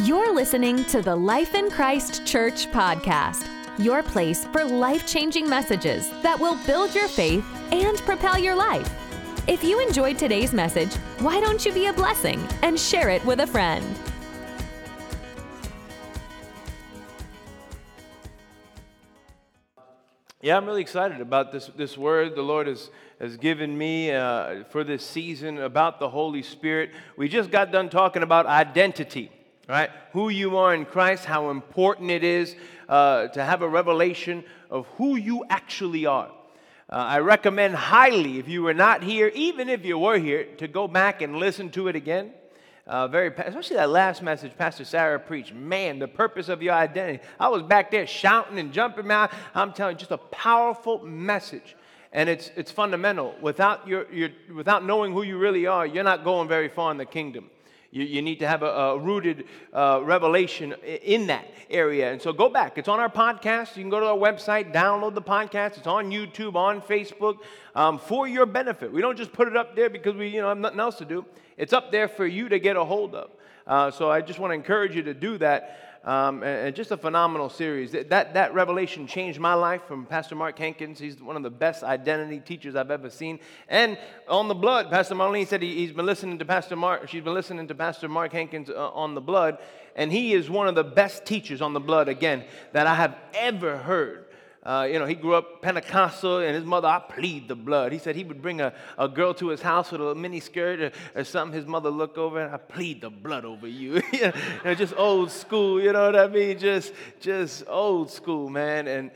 You're listening to the Life in Christ Church podcast, your place for life changing messages that will build your faith and propel your life. If you enjoyed today's message, why don't you be a blessing and share it with a friend? Yeah, I'm really excited about this, this word the Lord has, has given me uh, for this season about the Holy Spirit. We just got done talking about identity, right? Who you are in Christ, how important it is uh, to have a revelation of who you actually are. Uh, I recommend highly, if you were not here, even if you were here, to go back and listen to it again. Uh, very, especially that last message Pastor Sarah preached. Man, the purpose of your identity. I was back there shouting and jumping out. I'm telling you, just a powerful message. And it's, it's fundamental. Without, your, your, without knowing who you really are, you're not going very far in the kingdom. You, you need to have a, a rooted uh, revelation in that area. And so go back. It's on our podcast. You can go to our website, download the podcast. It's on YouTube, on Facebook, um, for your benefit. We don't just put it up there because we you know have nothing else to do. It's up there for you to get a hold of. Uh, so I just want to encourage you to do that. Um, and, and, just a phenomenal series. That, that, that, revelation changed my life from Pastor Mark Hankins. He's one of the best identity teachers I've ever seen. And on the blood, Pastor Marlene said he, has been listening to Pastor Mark, she's been listening to Pastor Mark Hankins uh, on the blood. And he is one of the best teachers on the blood, again, that I have ever heard. Uh, you know, he grew up Pentecostal, and his mother, I plead the blood. He said he would bring a, a girl to his house with a mini skirt or, or something. His mother look over, and I plead the blood over you. you know, just old school, you know what I mean? Just, just old school, man. And,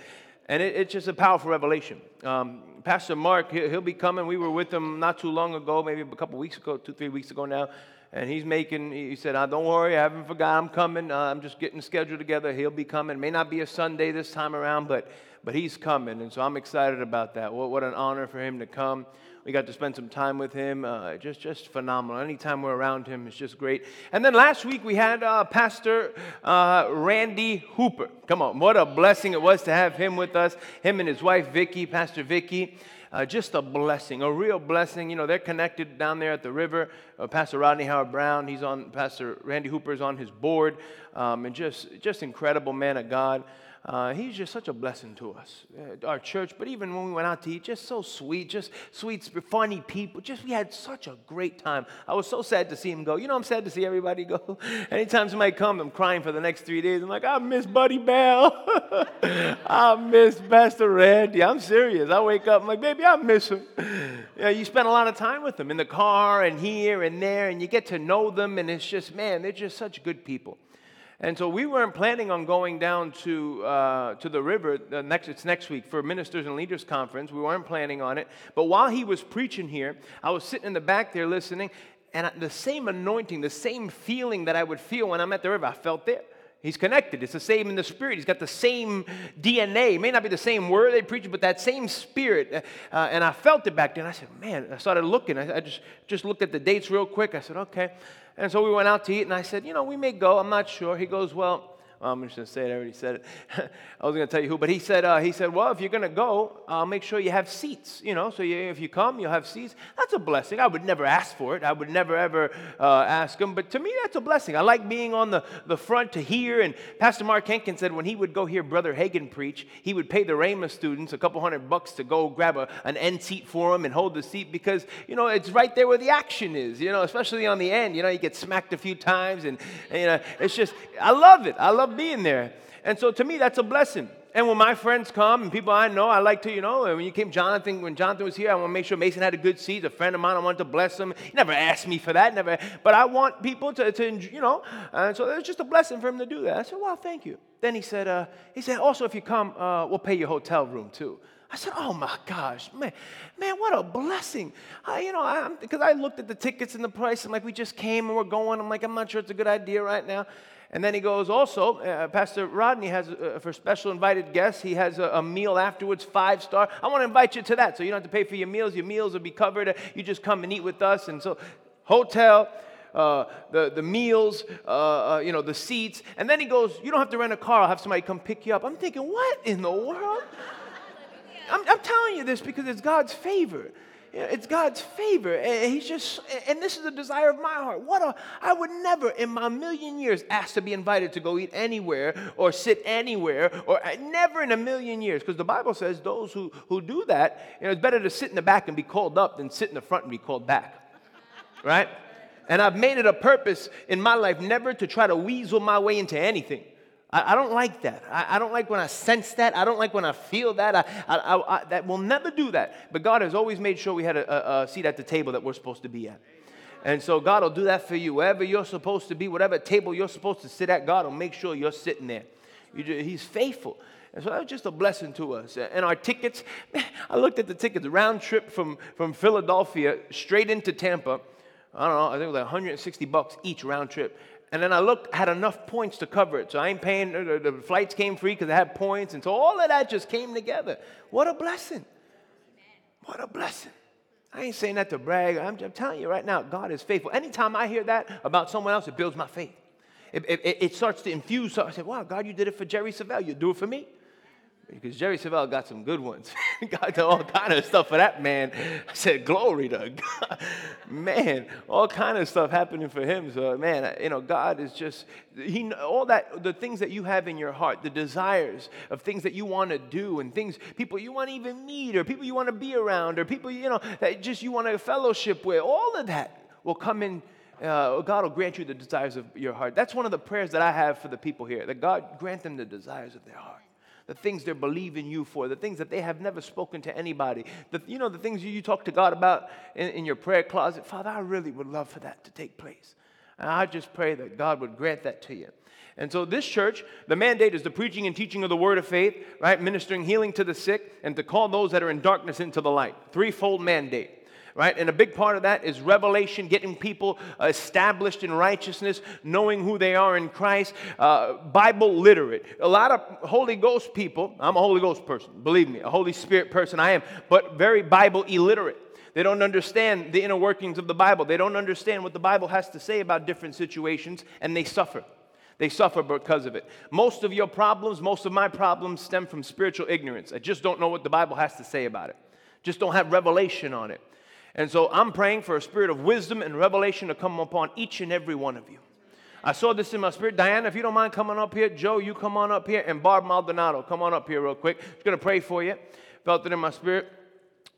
and it, it's just a powerful revelation. Um, Pastor Mark, he'll be coming. We were with him not too long ago, maybe a couple weeks ago, two, three weeks ago now and he's making he said oh, don't worry i haven't forgot i'm coming uh, i'm just getting scheduled together he'll be coming may not be a sunday this time around but but he's coming and so i'm excited about that. What, what an honor for him to come. We got to spend some time with him. Uh, just just phenomenal. Anytime we're around him it's just great. And then last week we had uh, pastor uh, randy hooper. Come on what a blessing it was to have him with us. Him and his wife vicky pastor vicky. Uh, just a blessing, a real blessing. You know, they're connected down there at the river. Uh, Pastor Rodney Howard-Browne, he's on, Pastor Randy Hooper's on his board, um, and just, just incredible man of God. Uh, he's just such a blessing to us, uh, our church. But even when we went out to eat, just so sweet, just sweet, funny people. Just we had such a great time. I was so sad to see him go. You know, I'm sad to see everybody go. Anytime somebody comes, I'm crying for the next three days. I'm like, I miss Buddy Bell. I miss Pastor Randy. I'm serious. I wake up, I'm like, baby, I miss him. Yeah, you spend a lot of time with them in the car and here and there, and you get to know them, and it's just, man, they're just such good people. And so we weren't planning on going down to, uh, to the river. The next, it's next week for Ministers and Leaders Conference. We weren't planning on it. But while he was preaching here, I was sitting in the back there listening, and the same anointing, the same feeling that I would feel when I'm at the river, I felt there. He's connected. It's the same in the spirit. He's got the same DNA. It may not be the same word they preach, but that same spirit. Uh, and I felt it back then. I said, man, I started looking. I, I, just, just looked at the dates real quick. I said, okay. And so we went out to eat, and I said, you know, we may go. I'm not sure. He goes, well, I'm just going to say it. I already said it. I was going to tell you who, but he said, uh, he said, well, if you're going to go, I'll make sure you have seats. You know, so you, if you come, you'll have seats. That's a blessing. I would never ask for it. I would never ever uh, ask him. But to me, that's a blessing. I like being on the, the front to hear. And Pastor Mark Hankins said when he would go hear Brother Hagin preach, he would pay the Rhema students a couple hundred bucks to go grab a, an end seat for him and hold the seat because you know it's right there where the action is. You know, especially on the end. You know, you get smacked a few times, and, and you know, it's just I love it. I love being there. And so to me, that's a blessing. And when my friends come and people I know, I like to, you know, and when you came, Jonathan, when Jonathan was here, I want to make sure Mason had a good seat. A friend of mine, I wanted to bless him. He never asked me for that, never. But I want people to, to you know, and so it's just a blessing for him to do that. I said, well, thank you. Then he said, uh, he said, also, if you come, uh, we'll pay your hotel room too. I said, "Oh my gosh, man, man, what a blessing!" I, you know, because I, I looked at the tickets and the price, and like we just came and we're going. I'm like, I'm not sure it's a good idea right now. And then he goes, also, uh, Pastor Rodney has, uh, for special invited guests, he has a, a, meal afterwards, five star. I want to invite you to that. So you don't have to pay for your meals. Your meals will be covered. You just come and eat with us. And so, hotel, uh, the, the meals, uh, uh, you know, the seats. And then he goes, You don't have to rent a car. I'll have somebody come pick you up. I'm thinking, What in the world? I'm, I'm telling you this because it's God's favor. It's God's favor. And he's just, and this is a desire of my heart. What a, I would never in my million years ask to be invited to go eat anywhere or sit anywhere, or never in a million years. Because the Bible says those who, who do that, you know, it's better to sit in the back and be called up than sit in the front and be called back. Right? And I've made it a purpose in my life never to try to weasel my way into anything. I, I don't like that. I, I, don't like when I sense that. I don't like when I feel that. I, that will never do that. But God has always made sure we had a, a, a seat at the table that we're supposed to be at. And so God will do that for you. Wherever you're supposed to be, whatever table you're supposed to sit at, God will make sure you're sitting there. You, he's faithful. And so that was just a blessing to us. And our tickets, I looked at the tickets, round trip from, from Philadelphia straight into Tampa. I don't know, I think it was like 160 bucks each round trip. And then I looked, had enough points to cover it. So I ain't paying, the, flights came free because I had points. And so all of that just came together. What a blessing. What a blessing. I ain't saying that to brag. I'm, I'm, telling you right now, God is faithful. Anytime I hear that about someone else, it builds my faith. It, it, it starts to infuse. So I said, wow, God, you did it for Jerry Savelle. You do it for me because Jerry Savelle got some good ones. got all kind of stuff for that man. I said, glory to God. man, all kind of stuff happening for him. So, man, you know, God is just, he, all that, the things that you have in your heart, the desires of things that you want to do and things, people you want to even meet or people you want to be around or people, you know, that just you want to fellowship with, all of that will come in uh, God will grant you the desires of your heart. That's one of the prayers that I have for the people here, that God grant them the desires of their heart the things they're believing you for, the things that they have never spoken to anybody, the, you know, the things you, you talk to God about in, in your prayer closet. Father, I really would love for that to take place. And I just pray that God would grant that to you. And so, this church, the mandate is the preaching and teaching of the word of faith, right? Ministering healing to the sick and to call those that are in darkness into the light. Threefold mandate right? And a big part of that is revelation, getting people established in righteousness, knowing who they are in Christ, uh, Bible literate. A lot of Holy Ghost people, I'm a Holy Ghost person, believe me, a Holy Spirit person I am, but very Bible illiterate. They don't understand the inner workings of the Bible. They don't understand what the Bible has to say about different situations, and they suffer. They suffer because of it. Most of your problems, most of my problems stem from spiritual ignorance. I just don't know what the Bible has to say about it. Just don't have revelation on it. And so I'm praying for a spirit of wisdom and revelation to come upon each and every one of you. I saw this in my spirit. Diana, if you don't mind coming up here. Joe, you come on up here. And Barb Maldonado, come on up here real quick. I'm going to pray for you. Felt it in my spirit.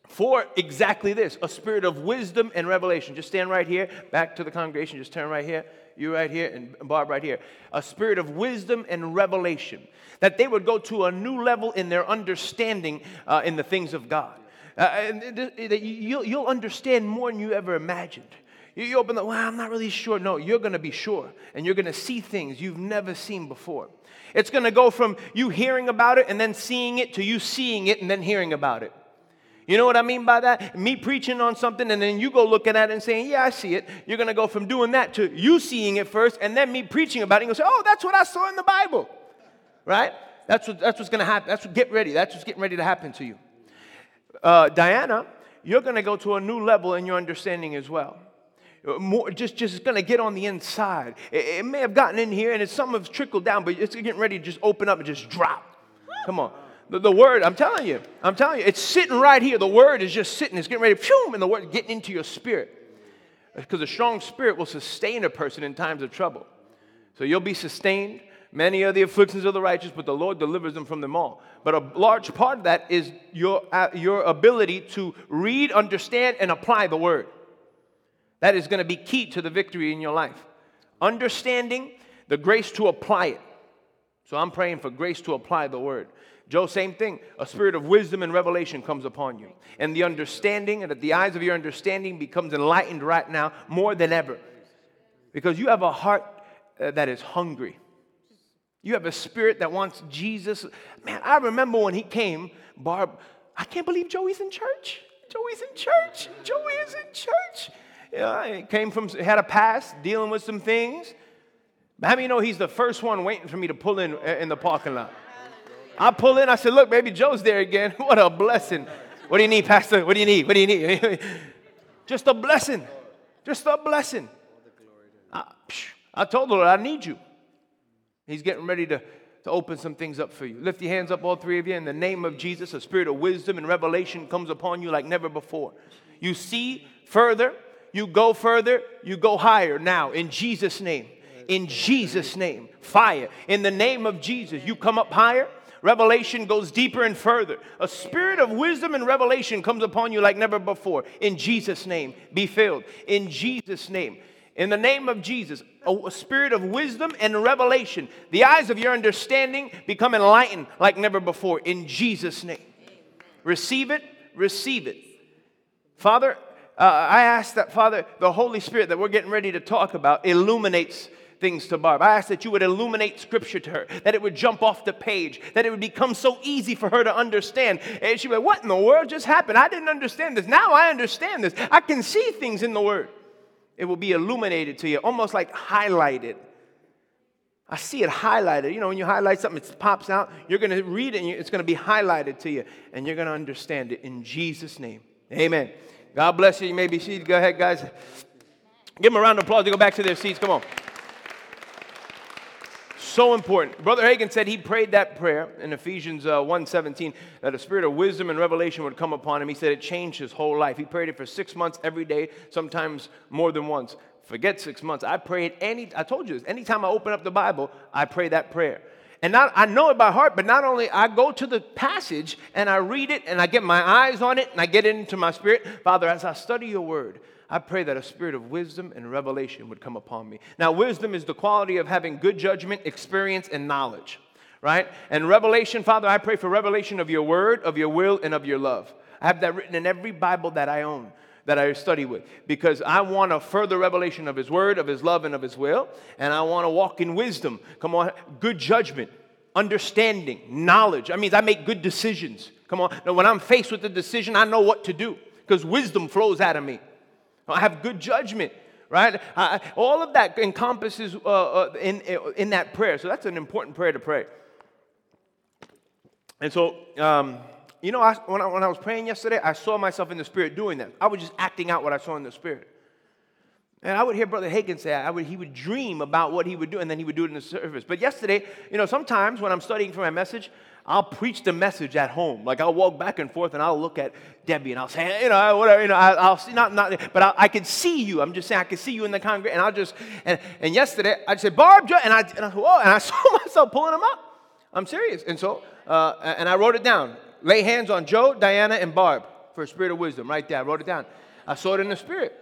For exactly this a spirit of wisdom and revelation. Just stand right here. Back to the congregation. Just turn right here. You right here. And Barb right here. A spirit of wisdom and revelation. That they would go to a new level in their understanding uh, in the things of God. Uh, that you'll, understand more than you ever imagined. You, you open the, well, I'm not really sure. No, you're going to be sure. And you're going to see things you've never seen before. It's going to go from you hearing about it and then seeing it to you seeing it and then hearing about it. You know what I mean by that? Me preaching on something and then you go looking at it and saying, Yeah, I see it. You're going to go from doing that to you seeing it first and then me preaching about it and you say, Oh, that's what I saw in the Bible. Right? That's, what, that's what's going to happen. That's what, get ready. That's what's getting ready to happen to you uh, Diana, you're going to go to a new level in your understanding as well. More, just, just going to get on the inside. It, it, may have gotten in here and it's, some have trickled down, but it's getting ready to just open up and just drop. Come on. The, the, word, I'm telling you, I'm telling you, it's sitting right here. The word is just sitting. It's getting ready, to phew, and the word getting into your spirit. Because a strong spirit will sustain a person in times of trouble. So you'll be sustained. Many are the afflictions of the righteous, but the Lord delivers them from them all. But a large part of that is your, uh, your ability to read, understand, and apply the word. That is going to be key to the victory in your life. Understanding the grace to apply it. So I'm praying for grace to apply the word. Joe, same thing. A spirit of wisdom and revelation comes upon you. And the understanding, and that the eyes of your understanding becomes enlightened right now more than ever. Because you have a heart uh, that is hungry. You have a spirit that wants Jesus. Man, I remember when he came, Barb, I can't believe Joey's in church. Joey's in church. Joey is in church. Yeah, he came from, had a past, dealing with some things. But how many know he's the first one waiting for me to pull in uh, in the parking lot? I pull in, I said, look, baby, Joe's there again. what a blessing. What do you need, Pastor? What do you need? What do you need? Just a blessing. Just a blessing. I, I told the Lord, I need you. He's getting ready to, to open some things up for you. Lift your hands up, all three of you. In the name of Jesus, a spirit of wisdom and revelation comes upon you like never before. You see further, you go further, you go higher now in Jesus' name. In Jesus' name. Fire. In the name of Jesus, you come up higher. Revelation goes deeper and further. A spirit of wisdom and revelation comes upon you like never before. In Jesus' name, be filled. In Jesus' name. In the name of Jesus, a, spirit of wisdom and revelation. The eyes of your understanding become enlightened like never before. In Jesus' name. Receive it, receive it. Father, uh, I ask that, Father, the Holy Spirit that we're getting ready to talk about illuminates things to Barb. I ask that you would illuminate scripture to her, that it would jump off the page, that it would become so easy for her to understand. And she'd be like, What in the world just happened? I didn't understand this. Now I understand this. I can see things in the Word. It will be illuminated to you, almost like highlighted. I see it highlighted. You know, when you highlight something, it pops out. You're going to read it, and it's going to be highlighted to you, and you're going to understand it in Jesus' name. Amen. God bless you. You may be seated. Go ahead, guys. Give them a round of applause to go back to their seats. Come on. So important. Brother Hagin said he prayed that prayer in Ephesians uh, 1.17 that a spirit of wisdom and revelation would come upon him. He said it changed his whole life. He prayed it for six months every day, sometimes more than once. Forget six months. I prayed any, I told you this, anytime I open up the Bible, I pray that prayer. And not, I know it by heart, but not only I go to the passage and I read it and I get my eyes on it and I get it into my spirit. Father, as I study your word, I pray that a spirit of wisdom and revelation would come upon me. Now, wisdom is the quality of having good judgment, experience, and knowledge, right? And revelation, Father, I pray for revelation of your word, of your will, and of your love. I have that written in every Bible that I own that I study with because I want a further revelation of His Word, of His love, and of His will. And I want to walk in wisdom. Come on, good judgment, understanding, knowledge. I mean, I make good decisions. Come on. Now, when I'm faced with a decision, I know what to do because wisdom flows out of me. I have good judgment. Right? I, all of that encompasses uh, uh, in, in that prayer. So that's an important prayer to pray. And so, um, you know, I, when, I, when I was praying yesterday, I saw myself in the Spirit doing that. I was just acting out what I saw in the Spirit. And I would hear Brother Hagin say, I would, he would dream about what he would do, and then he would do it in the service. But yesterday, you know, sometimes when I'm studying for my message, I'll preach the message at home. Like I'll walk back and forth, and I'll look at Debbie, and I'll say, you know, whatever, you know, I, will see, not, not, but I, I, can see you. I'm just saying, I can see you in the congregation, and I'll just, and, and yesterday, I said, Barb, and I, and I, whoa, and I saw myself pulling them up. I'm serious. And so, uh, and I wrote it down. Lay hands on Joe, Diana, and Barb for a spirit of wisdom. Right there. I wrote it down. I saw it in the spirit.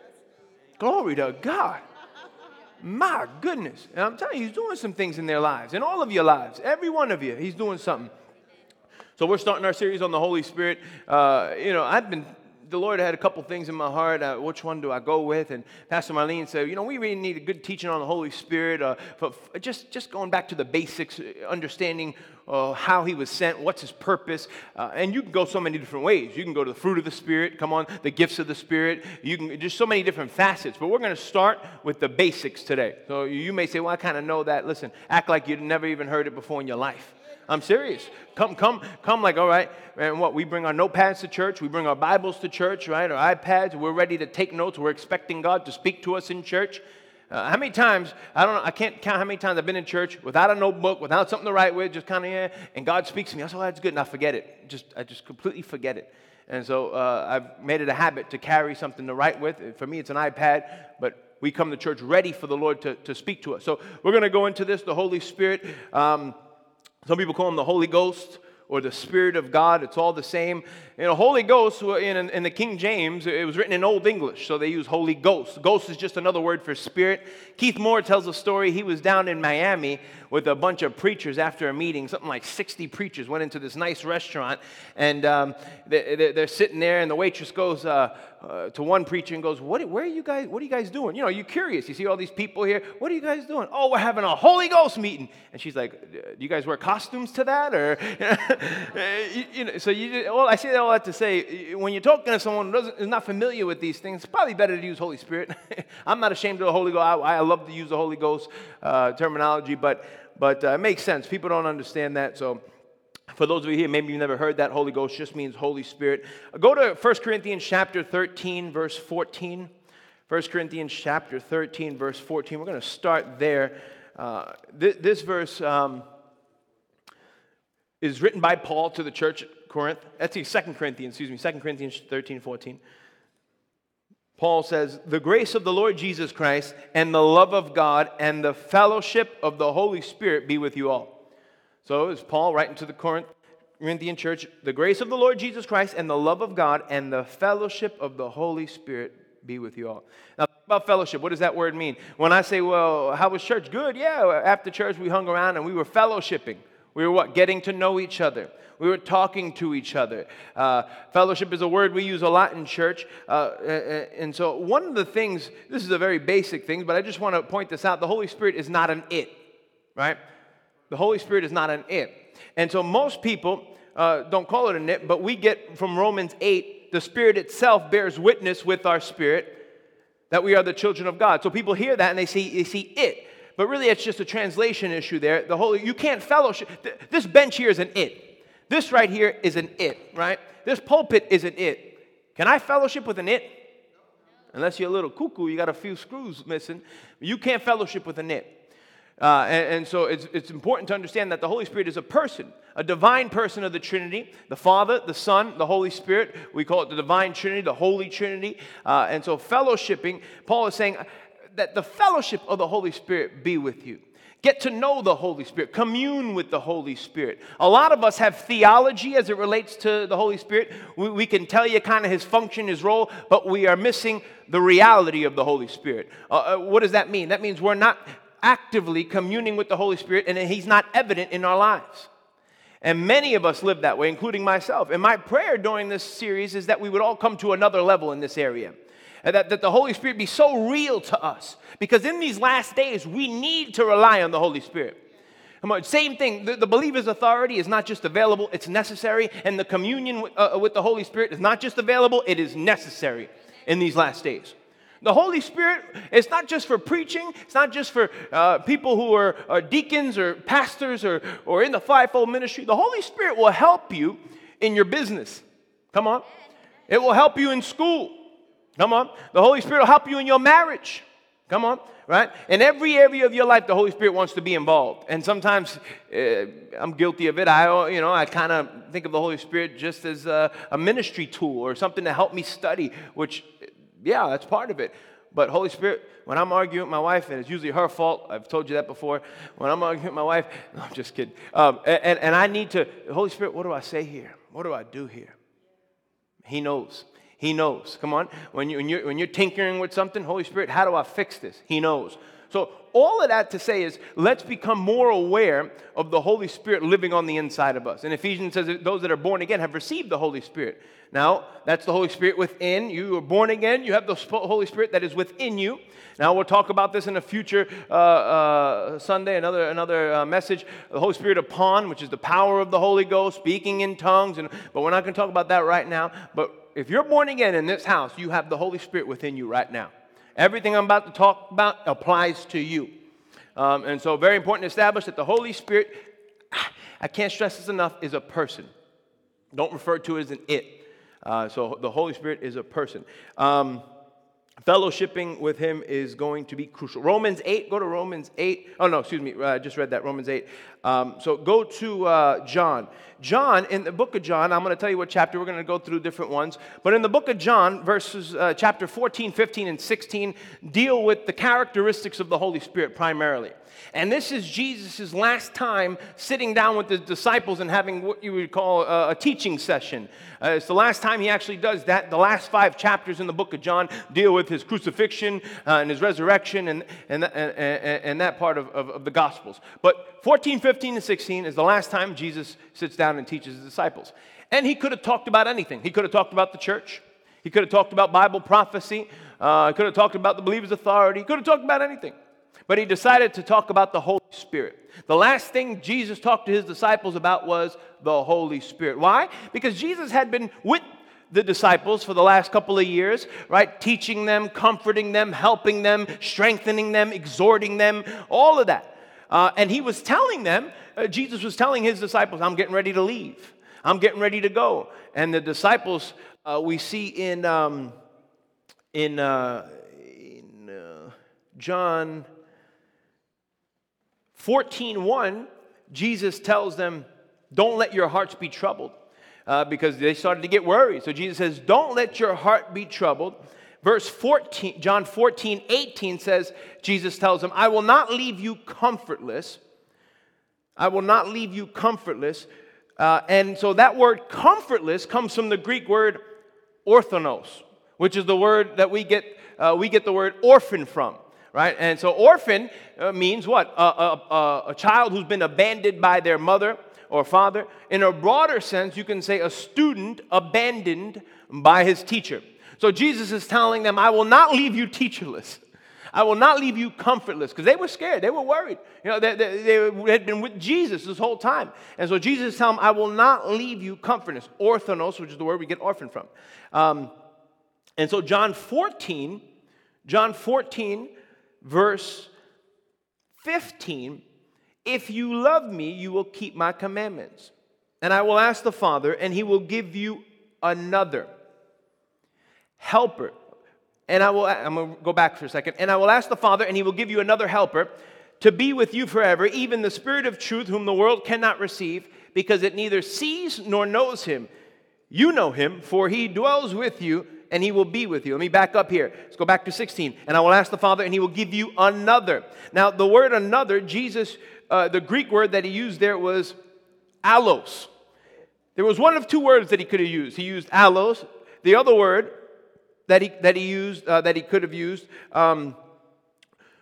Glory to God. My goodness. And I'm telling you, he's doing some things in their lives, in all of your lives. Every one of you, he's doing something. So we're starting our series on the Holy Spirit. Uh, you know, I've been the Lord had a couple things in my heart. Uh, which one do I go with? And Pastor Marlene said, you know, we really need a good teaching on the Holy Spirit. Uh, for, for just just going back to the basics, uh, understanding uh, how He was sent, what's His purpose, uh, and you can go so many different ways. You can go to the fruit of the Spirit. Come on, the gifts of the Spirit. You can just so many different facets. But we're going to start with the basics today. So you may say, well, I kind of know that. Listen, act like you'd never even heard it before in your life. I'm serious. Come, come, come like, all right, and what? We bring our notepads to church. We bring our Bibles to church, right? Our iPads. We're ready to take notes. We're expecting God to speak to us in church. Uh, how many times, I don't know, I can't count how many times I've been in church without a notebook, without something to write with, just kind of, yeah, and God speaks to me. I say, oh, that's good, and I forget it. Just, I just completely forget it. And so uh, I've made it a habit to carry something to write with. For me, it's an iPad, but we come to church ready for the Lord to, to speak to us. So we're going to go into this, the Holy Spirit. Um, some people call him the Holy Ghost or the Spirit of God. It's all the same. You know, Holy Ghost, in, in the King James, it was written in Old English, so they use Holy Ghost. Ghost is just another word for spirit. Keith Moore tells a story. He was down in Miami with a bunch of preachers after a meeting. Something like 60 preachers went into this nice restaurant, and um, they, are sitting there, and the waitress goes uh, uh, to one preacher and goes, what, where are you guys, what are you guys doing? You know, you're curious. You see all these people here. What are you guys doing? Oh, we're having a Holy Ghost meeting. And she's like, do you guys wear costumes to that? Or, you, know, so you, well, I say that all that to say, when you're talking to someone who doesn't, is not familiar with these things, it's probably better to use Holy Spirit. I'm not ashamed of the Holy Ghost. I, I love to use the Holy Ghost uh, terminology, but, but uh, it makes sense. People don't understand that. So for those of you here, maybe you've never heard that Holy Ghost just means Holy Spirit. Go to 1 Corinthians chapter 13, verse 14. 1 Corinthians chapter 13, verse 14. We're going to start there. Uh, th- this verse um, is written by Paul to the church Corinth. That's 2 Corinthians, excuse me, 2 Corinthians 13, 14. Paul says, The grace of the Lord Jesus Christ and the love of God and the fellowship of the Holy Spirit be with you all. So, it's Paul writing to the Corinthian church, the grace of the Lord Jesus Christ and the love of God and the fellowship of the Holy Spirit be with you all. Now, about fellowship, what does that word mean? When I say, well, how was church? Good. Yeah, after church, we hung around and we were fellowshipping. We were what? Getting to know each other. We were talking to each other. Uh, fellowship is a word we use a lot in church. Uh, and so, one of the things, this is a very basic thing, but I just want to point this out the Holy Spirit is not an it, right? The Holy Spirit is not an it. And so, most people uh, don't call it an it, but we get from Romans 8, the Spirit itself bears witness with our spirit that we are the children of God. So, people hear that and they see, they see it. But really, it's just a translation issue there. The Holy, you can't fellowship. This bench here is an it. This right here is an it, right? This pulpit is an it. Can I fellowship with an it? Unless you're a little cuckoo, you got a few screws missing. You can't fellowship with an it. Uh, and, and, so it's, it's important to understand that the Holy Spirit is a person, a divine person of the Trinity the Father, the Son, the Holy Spirit. We call it the divine Trinity, the Holy Trinity. Uh, and so, fellowshipping, Paul is saying that the fellowship of the Holy Spirit be with you. Get to know the Holy Spirit, commune with the Holy Spirit. A lot of us have theology as it relates to the Holy Spirit. We, we can tell you kind of his function, his role, but we are missing the reality of the Holy Spirit. Uh, uh, what does that mean? That means we're not actively communing with the Holy Spirit and he's not evident in our lives. And many of us live that way, including myself. And my prayer during this series is that we would all come to another level in this area that, that the Holy Spirit be so real to us. Because in these last days, we need to rely on the Holy Spirit. Same thing. The, the believer's authority is not just available, it's necessary. And the communion with, uh, with the Holy Spirit is not just available, it is necessary in these last days. The Holy Spirit is not just for preaching, it's not just for uh, people who are, are, deacons or pastors or, or in the fivefold ministry. The Holy Spirit will help you in your business. Come on. It will help you in school. Come on. The Holy Spirit will help you in your marriage. Come on, right? In every area of your life, the Holy Spirit wants to be involved. And sometimes uh, I'm guilty of it. I, you know, I kind of think of the Holy Spirit just as a, a ministry tool or something to help me study, which, yeah, that's part of it. But Holy Spirit, when I'm arguing with my wife, and it's usually her fault, I've told you that before. When I'm arguing with my wife, no, I'm just kidding. Um, and, and I need to, Holy Spirit, what do I say here? What do I do here? He knows. He knows. Come on. When, you, when, you're, when you're tinkering with something, Holy Spirit, how do I fix this? He knows. So, all of that to say is let's become more aware of the Holy Spirit living on the inside of us. And Ephesians says that those that are born again have received the Holy Spirit. Now, that's the Holy Spirit within. You are born again, you have the Holy Spirit that is within you. Now, we'll talk about this in a future uh, uh, Sunday, another, another uh, message. The Holy Spirit upon, which is the power of the Holy Ghost, speaking in tongues. And, but we're not going to talk about that right now. But if you're born again in this house, you have the Holy Spirit within you right now. Everything I'm about to talk about applies to you. Um, and so, very important to establish that the Holy Spirit, I can't stress this enough, is a person. Don't refer to it as an it. Uh, so, the Holy Spirit is a person. Um, fellowshipping with him is going to be crucial. Romans 8, go to Romans 8. Oh, no, excuse me, I just read that, Romans 8. Um, so go to uh, John. John, in the book of John, I'm going to tell you what chapter, we're going to go through different ones. But in the book of John, verses uh, chapter 14, 15, and 16 deal with the characteristics of the Holy Spirit primarily. And this is Jesus' last time sitting down with the disciples and having what you would call a, a teaching session. Uh, it's the last time he actually does that. The last five chapters in the book of John deal with his crucifixion uh, and his resurrection and, and, and, and that part of, of, of the Gospels. But 14, 15, and 16 is the last time Jesus sits down and teaches his disciples. And he could have talked about anything. He could have talked about the church. He could have talked about Bible prophecy. Uh, he could have talked about the believer's authority. He could have talked about anything. But he decided to talk about the Holy Spirit. The last thing Jesus talked to his disciples about was the Holy Spirit. Why? Because Jesus had been with the disciples for the last couple of years, right? Teaching them, comforting them, helping them, strengthening them, exhorting them, all of that. Uh, and he was telling them, uh, Jesus was telling his disciples, I'm getting ready to leave. I'm getting ready to go. And the disciples, uh, we see in, um, in, uh, in uh, John 14:1, Jesus tells them, "Don't let your hearts be troubled," uh, because they started to get worried. So Jesus says, "Don't let your heart be troubled. Verse 14, John 14, 18 says, Jesus tells him, I will not leave you comfortless. I will not leave you comfortless. Uh, and so that word comfortless comes from the Greek word orphanos, which is the word that we get, uh, we get the word orphan from, right? And so orphan uh, means what? A, a, a child who's been abandoned by their mother or father. In a broader sense, you can say a student abandoned by his teacher. So Jesus is telling them, I will not leave you teacherless. I will not leave you comfortless because they were scared. They were worried. You know, they, they, they, had been with Jesus this whole time. And so Jesus is telling them, I will not leave you comfortless. Orphanos, which is the word we get orphan from. Um, and so John 14, John 14, verse 15, if you love me, you will keep my commandments. And I will ask the Father, and he will give you another helper. And I will, I'm going to go back for a second. And I will ask the Father, and he will give you another helper to be with you forever, even the Spirit of truth, whom the world cannot receive, because it neither sees nor knows him. You know him, for he dwells with you, and he will be with you. Let me back up here. Let's go back to 16. And I will ask the Father, and he will give you another. Now, the word another, Jesus, uh, the Greek word that he used there was allos. There was one of two words that he could have used. He used allos. The other word that he, that he used, uh, that he could have used, um,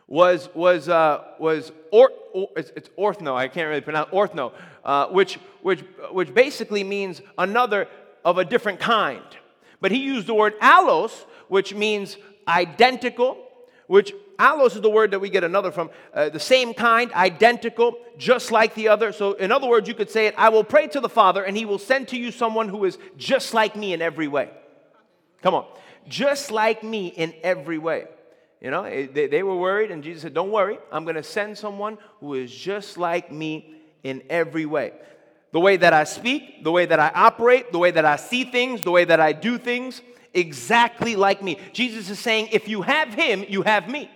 was, was, uh, was or, or, it's, it's orthno, I can't really pronounce orthno, uh, which, which, which basically means another of a different kind. But he used the word allos, which means identical, which allos is the word that we get another from, uh, the same kind, identical, just like the other. So, in other words, you could say it I will pray to the Father, and he will send to you someone who is just like me in every way. Come on just like me in every way. You know, they, they were worried, and Jesus said, Don't worry, I'm going to send someone who is just like me in every way. The way that I speak, the way that I operate, the way that I see things, the way that I do things, exactly like me. Jesus is saying, If you have him, you have me.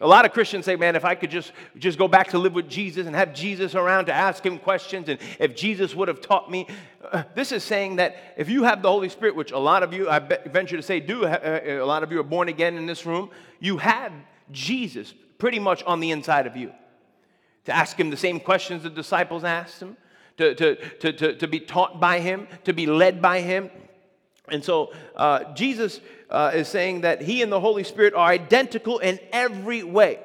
A lot of Christians say, man, if I could just, just go back to live with Jesus and have Jesus around to ask him questions, and if Jesus would have taught me. Uh, this is saying that if you have the Holy Spirit, which a lot of you, I venture to say, do, uh, a lot of you are born again in this room, you have Jesus pretty much on the inside of you. To ask him the same questions the disciples asked him, to, to, to, to, to be taught by him, to be led by him. And so uh, Jesus uh, is saying that he and the Holy Spirit are identical in every way.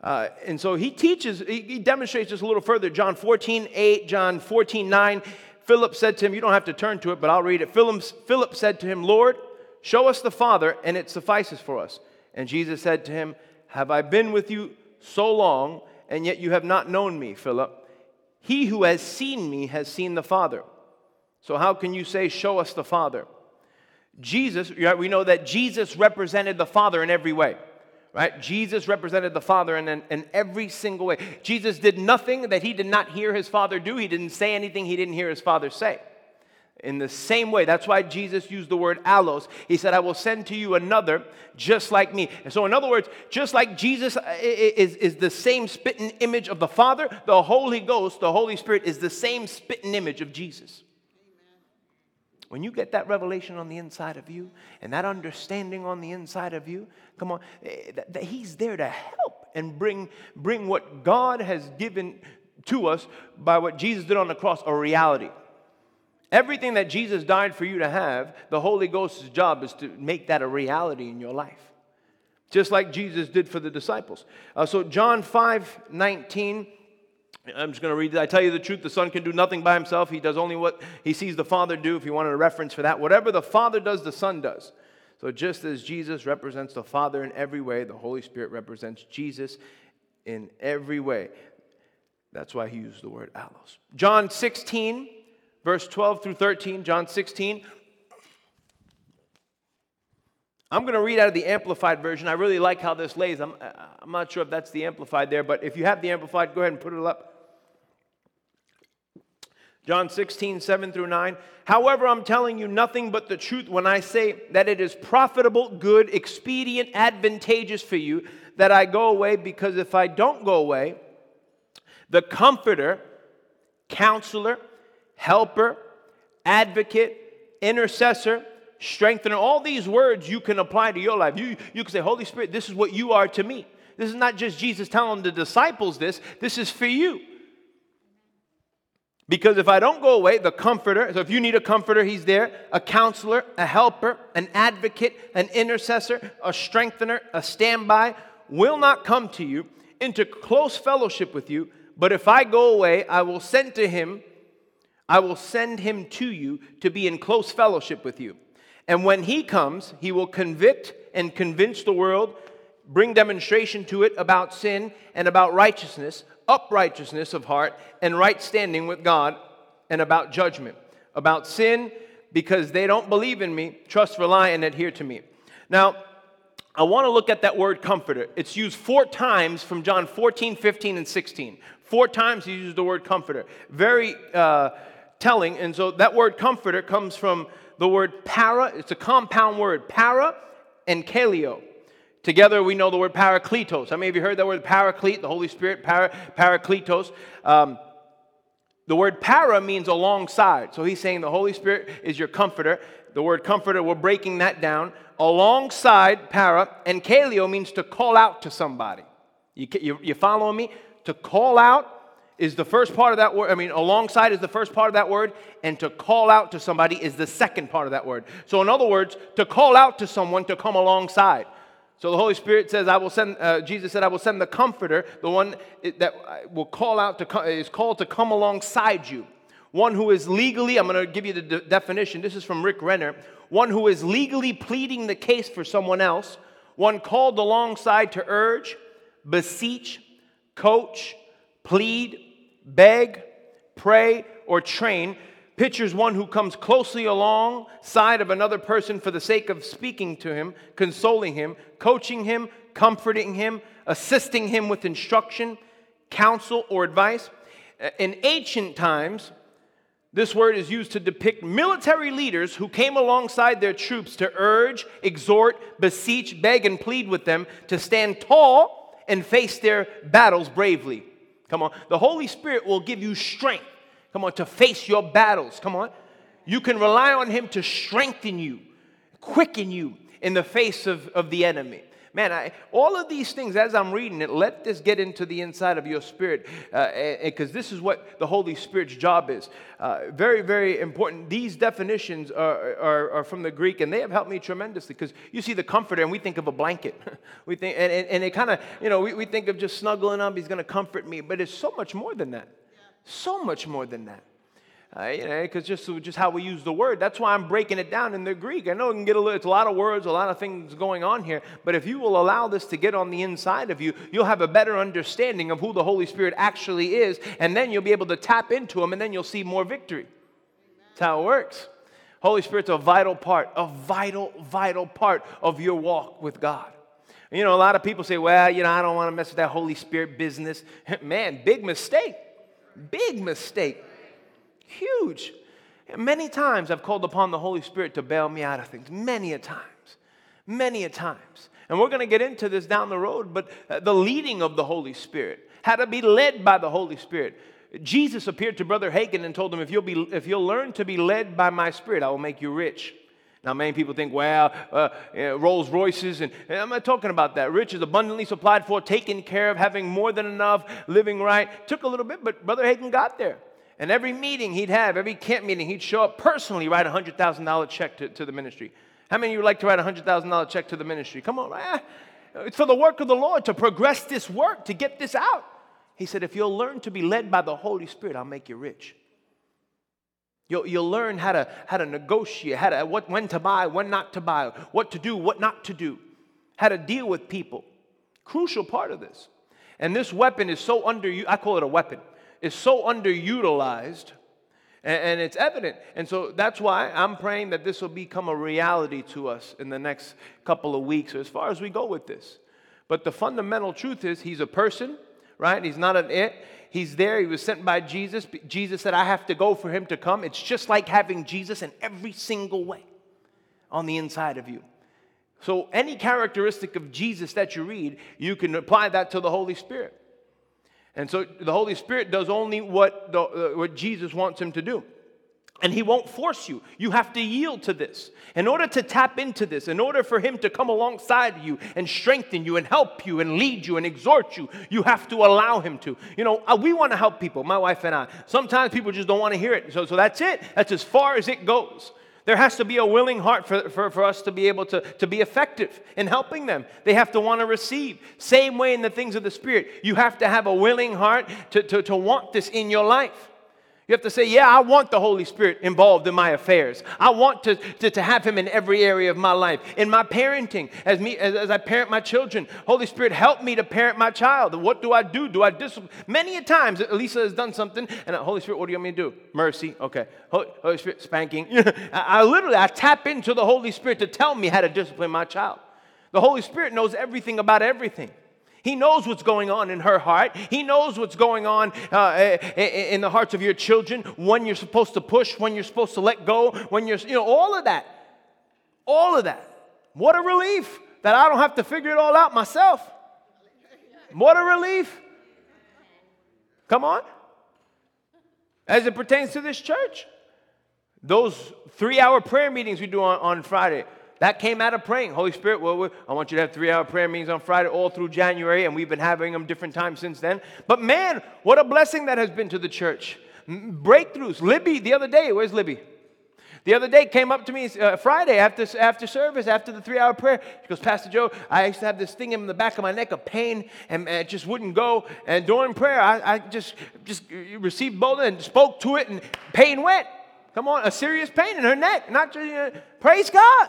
Uh, and so he teaches, he, he, demonstrates this a little further. John 14, 8, John 14, 9. Philip said to him, You don't have to turn to it, but I'll read it. Philip, Philip said to him, Lord, show us the Father, and it suffices for us. And Jesus said to him, Have I been with you so long, and yet you have not known me, Philip? He who has seen me has seen the Father. So how can you say, Show us the Father? Jesus, we know that Jesus represented the Father in every way. Right? Jesus represented the Father in, in, in, every single way. Jesus did nothing that he did not hear his Father do. He didn't say anything he didn't hear his Father say. In the same way, that's why Jesus used the word allos. He said, I will send to you another just like me. And so, in other words, just like Jesus uh, is, is the same spitting image of the Father, the Holy Ghost, the Holy Spirit, is the same spitting image of Jesus. When you get that revelation on the inside of you and that understanding on the inside of you, come on, eh, that, He's there to help and bring, bring what God has given to us by what Jesus did on the cross a reality. Everything that Jesus died for you to have, the Holy Ghost's job is to make that a reality in your life. Just like Jesus did for the disciples. Uh, so, John 5 19 I'm just going to read. I tell you the truth, the Son can do nothing by himself. He does only what he sees the Father do, if you wanted a reference for that. Whatever the Father does, the Son does. So just as Jesus represents the Father in every way, the Holy Spirit represents Jesus in every way. That's why he used the word allos. John 16, verse 12 through 13. John 16. I'm going to read out of the Amplified version. I really like how this lays. I'm, I'm not sure if that's the Amplified there, but if you have the Amplified, go ahead and put it up. John 16, 7 through 9. However, I'm telling you nothing but the truth when I say that it is profitable, good, expedient, advantageous for you that I go away, because if I don't go away, the comforter, counselor, helper, advocate, intercessor, strengthener. All these words you can apply to your life. You, you can say, Holy Spirit, this is what you are to me. This is not just Jesus telling the disciples this, this is for you. Because if I don't go away, the comforter, so if you need a comforter, he's there, a counselor, a helper, an advocate, an intercessor, a strengthener, a standby, will not come to you into close fellowship with you. But if I go away, I will send to him, I will send him to you to be in close fellowship with you. And when he comes, he will convict and convince the world, bring demonstration to it about sin and about righteousness, uprightness of heart, and right standing with God, and about judgment. About sin, because they don't believe in me, trust, rely, and adhere to me. Now, I want to look at that word comforter. It's used four times from John 14, 15, and 16. Four times he uses the word comforter. Very uh, telling. And so that word comforter comes from the word para. It's a compound word, para and kaleo. Together, we know the word parakletos. How many of you heard that word paraclete, the Holy Spirit, para, parakletos? Um, the word para means alongside. So he's saying the Holy Spirit is your comforter. The word comforter, we're breaking that down. Alongside para, and kaleo means to call out to somebody. You, you, you following me? To call out is the first part of that word. I mean, alongside is the first part of that word, and to call out to somebody is the second part of that word. So, in other words, to call out to someone to come alongside. So the Holy Spirit says, "I will send." Uh, Jesus said, "I will send the Comforter, the one that will call out to is called to come alongside you, one who is legally." I'm going to give you the de- definition. This is from Rick Renner. One who is legally pleading the case for someone else, one called alongside to urge, beseech, coach, plead, beg, pray, or train pictures one who comes closely alongside of another person for the sake of speaking to him, consoling him, coaching him, comforting him, assisting him with instruction, counsel, or advice. Uh, in ancient times, this word is used to depict military leaders who came alongside their troops to urge, exhort, beseech, beg, and plead with them to stand tall and face their battles bravely. Come on. The Holy Spirit will give you strength. Come on, to face your battles. Come on. You can rely on Him to strengthen you, quicken you in the face of, of the enemy. Man, I, all of these things, as I'm reading it, let this get into the inside of your spirit, because uh, this is what the Holy Spirit's job is. Uh, very, very important. These definitions are, are, are, from the Greek, and they have helped me tremendously. Because you see the comforter, and we think of a blanket. we think, and, and, and it kind of, you know, we, we think of just snuggling up. He's going to comfort me, but it's so much more than that. So much more than that. Uh, you know, because just, just how we use the word. That's why I'm breaking it down in the Greek. I know it can get a little, it's a lot of words, a lot of things going on here, but if you will allow this to get on the inside of you, you'll have a better understanding of who the Holy Spirit actually is, and then you'll be able to tap into Him, and then you'll see more victory. That's how it works. Holy Spirit's a vital part, a vital, vital part of your walk with God. You know, a lot of people say, well, you know, I don't want to mess with that Holy Spirit business. Man, big mistake. Big mistake. Huge. Many times I've called upon the Holy Spirit to bail me out of things. Many a times. Many a times. And we're going to get into this down the road, but uh, the leading of the Holy Spirit, how to be led by the Holy Spirit. Jesus appeared to Brother Hagin and told him, if you'll, be, if you'll learn to be led by my Spirit, I will make you rich. Now, many people think, well, uh, Rolls Royces, and, and, I'm not talking about that. Rich is abundantly supplied for, taken care of, having more than enough, living right. Took a little bit, but Brother Hagin got there. And every meeting he'd have, every camp meeting, he'd show up personally, write a $100,000 check to, to the ministry. How many of you would like to write a $100,000 check to the ministry? Come on, ah, it's for the work of the Lord to progress this work, to get this out. He said, if you'll learn to be led by the Holy Spirit, I'll make you rich. You'll, you'll learn how to, how to negotiate, how to, what, when to buy, when not to buy, what to do, what not to do, how to deal with people. Crucial part of this. And this weapon is so under, I call it a weapon, is so underutilized and, and it's evident. And so that's why I'm praying that this will become a reality to us in the next couple of weeks or as far as we go with this. But the fundamental truth is he's a person, right? He's not an it. He's there. He was sent by Jesus. Jesus said, I have to go for him to come. It's just like having Jesus in every single way on the inside of you. So, any characteristic of Jesus that you read, you can apply that to the Holy Spirit. And so, the Holy Spirit does only what, the, uh, what Jesus wants him to do. And he won't force you. You have to yield to this. In order to tap into this, in order for him to come alongside you and strengthen you and help you and lead you and exhort you, you have to allow him to. You know, uh, we want to help people, my wife and I. Sometimes people just don't want to hear it. So, so that's it. That's as far as it goes. There has to be a willing heart for, for, for us to be able to, to be effective in helping them. They have to want to receive. Same way in the things of the Spirit. You have to have a willing heart to, to, to want this in your life. You have to say, Yeah, I want the Holy Spirit involved in my affairs. I want to, to, to have Him in every area of my life. In my parenting, as, me, as, as I parent my children, Holy Spirit, help me to parent my child. What do I do? Do I discipline? Many a times, Lisa has done something, and Holy Spirit, what do you want me to do? Mercy. Okay. Holy, Holy Spirit, spanking. I, I literally, I tap into the Holy Spirit to tell me how to discipline my child. The Holy Spirit knows everything about everything. He knows what's going on in her heart. He knows what's going on uh, in the hearts of your children, when you're supposed to push, when you're supposed to let go, when you're, you know, all of that. All of that. What a relief that I don't have to figure it all out myself. What a relief. Come on. As it pertains to this church, those three hour prayer meetings we do on, on Friday, that came out of praying. Holy Spirit, well, I want you to have three hour prayer meetings on Friday all through January, and we've been having them different times since then. But man, what a blessing that has been to the church. Breakthroughs. Libby, the other day, where's Libby? The other day came up to me uh, Friday after, after service, after the three hour prayer. She goes, Pastor Joe, I used to have this thing in the back of my neck, a pain, and, and it just wouldn't go. And during prayer, I, I just, just received boldness and spoke to it, and pain went. Come on, a serious pain in her neck. Not just, uh, praise God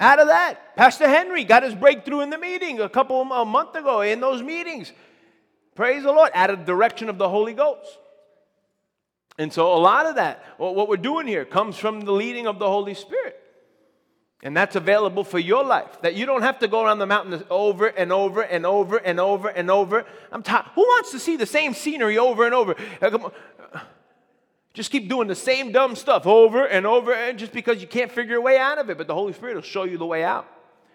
out of that. Pastor Henry got his breakthrough in the meeting a couple a month ago in those meetings. Praise the Lord, out of the direction of the Holy Ghost. And so a lot of that, what we're doing here, comes from the leading of the Holy Spirit. And that's available for your life. That you don't have to go around the mountain over and over and over and over and over. I'm tired. Who wants to see the same scenery over and over? Just keep doing the same dumb stuff over and over, and just because you can't figure a way out of it. But the Holy Spirit will show you the way out.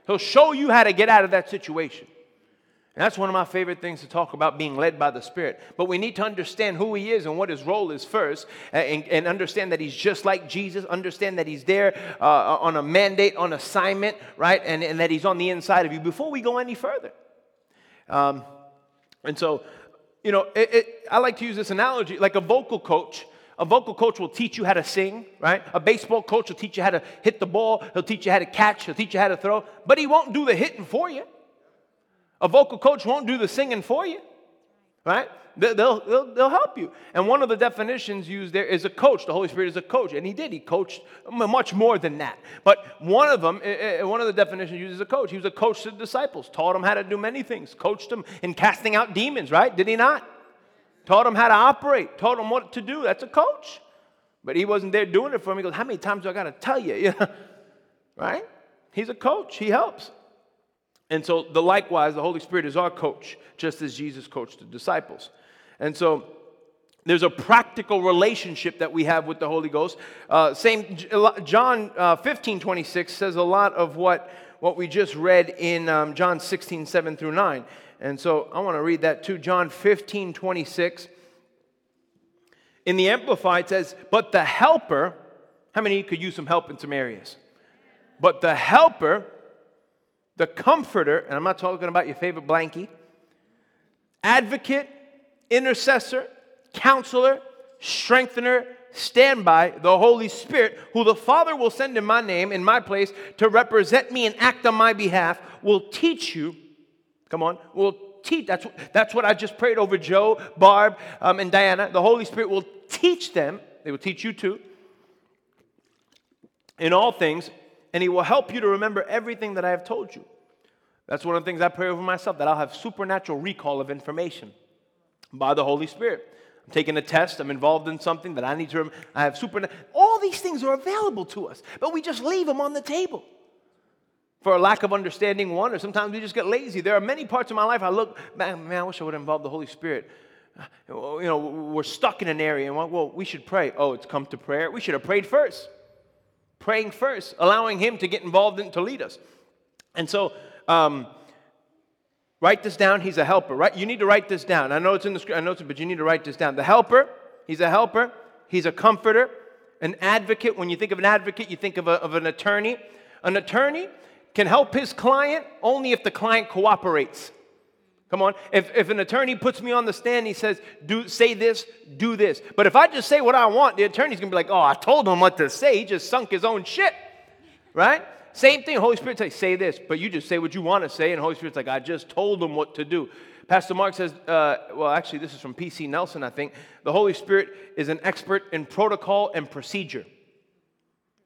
He'll show you how to get out of that situation. And that's one of my favorite things to talk about being led by the Spirit. But we need to understand who He is and what His role is first, and, and understand that He's just like Jesus, understand that He's there uh, on a mandate, on assignment, right? And, and that He's on the inside of you before we go any further. Um, and so, you know, it, it, I like to use this analogy like a vocal coach a vocal coach will teach you how to sing, right? A baseball coach will teach you how to hit the ball. He'll teach you how to catch. He'll teach you how to throw. But he won't do the hitting for you. A vocal coach won't do the singing for you, right? They'll, they'll, they'll help you. And one of the definitions used there is a coach. The Holy Spirit is a coach. And he did. He coached much more than that. But one of them, eh, eh, one of the definitions used is a coach. He was a coach to the disciples, taught them how to do many things, coached them in casting out demons, right? Did he not? Taught him how to operate, taught him what to do. That's a coach. But he wasn't there doing it for him. He goes, How many times do I got to tell you? right? He's a coach, he helps. And so, the likewise, the Holy Spirit is our coach, just as Jesus coached the disciples. And so, there's a practical relationship that we have with the Holy Ghost. Uh, same John uh, 15, 26 says a lot of what, what we just read in um, John 16, 7 through 9. And so I want to read that too. John 15, 26. In the Amplified, it says, But the helper, how many could use some help in some areas? But the helper, the comforter, and I'm not talking about your favorite blankie, advocate, intercessor, counselor, strengthener, standby, the Holy Spirit, who the Father will send in my name, in my place, to represent me and act on my behalf, will teach you Come on. we'll teach. That's, that's what I just prayed over Joe, Barb, um, and Diana. The Holy Spirit will teach them. They will teach you too. In all things, and He will help you to remember everything that I have told you. That's one of the things I pray over myself, that I'll have supernatural recall of information by the Holy Spirit. I'm taking a test, I'm involved in something that I need to remember. I have supernatural. All these things are available to us, but we just leave them on the table for a lack of understanding one, or sometimes we just get lazy. There are many parts of my life I look, man, man I wish I would involve the Holy Spirit. You know, we're stuck in an area, and well, we should pray. Oh, it's come to prayer. We should have prayed first. Praying first, allowing Him to get involved and to lead us. And so, um, write this down. He's a helper, right? You need to write this down. I know it's in the script, I know it's, but you need to write this down. The helper, He's a helper. He's a comforter An advocate, when you think of an advocate, you think of, a, of an attorney. An attorney can help his client only if the client cooperates. Come on. If, if an attorney puts me on the stand, he says, do, say this, do this. But if I just say what I want, the attorney's going to be like, oh, I told him what to say. He just sunk his own shit. Right? Same thing. Holy Spirit says, say this, but you just say what you want to say. And Holy Spirit's like, I just told him what to do. Pastor Mark says, uh, well, actually, this is from P.C. Nelson, I think. The Holy Spirit is an expert in protocol and procedure.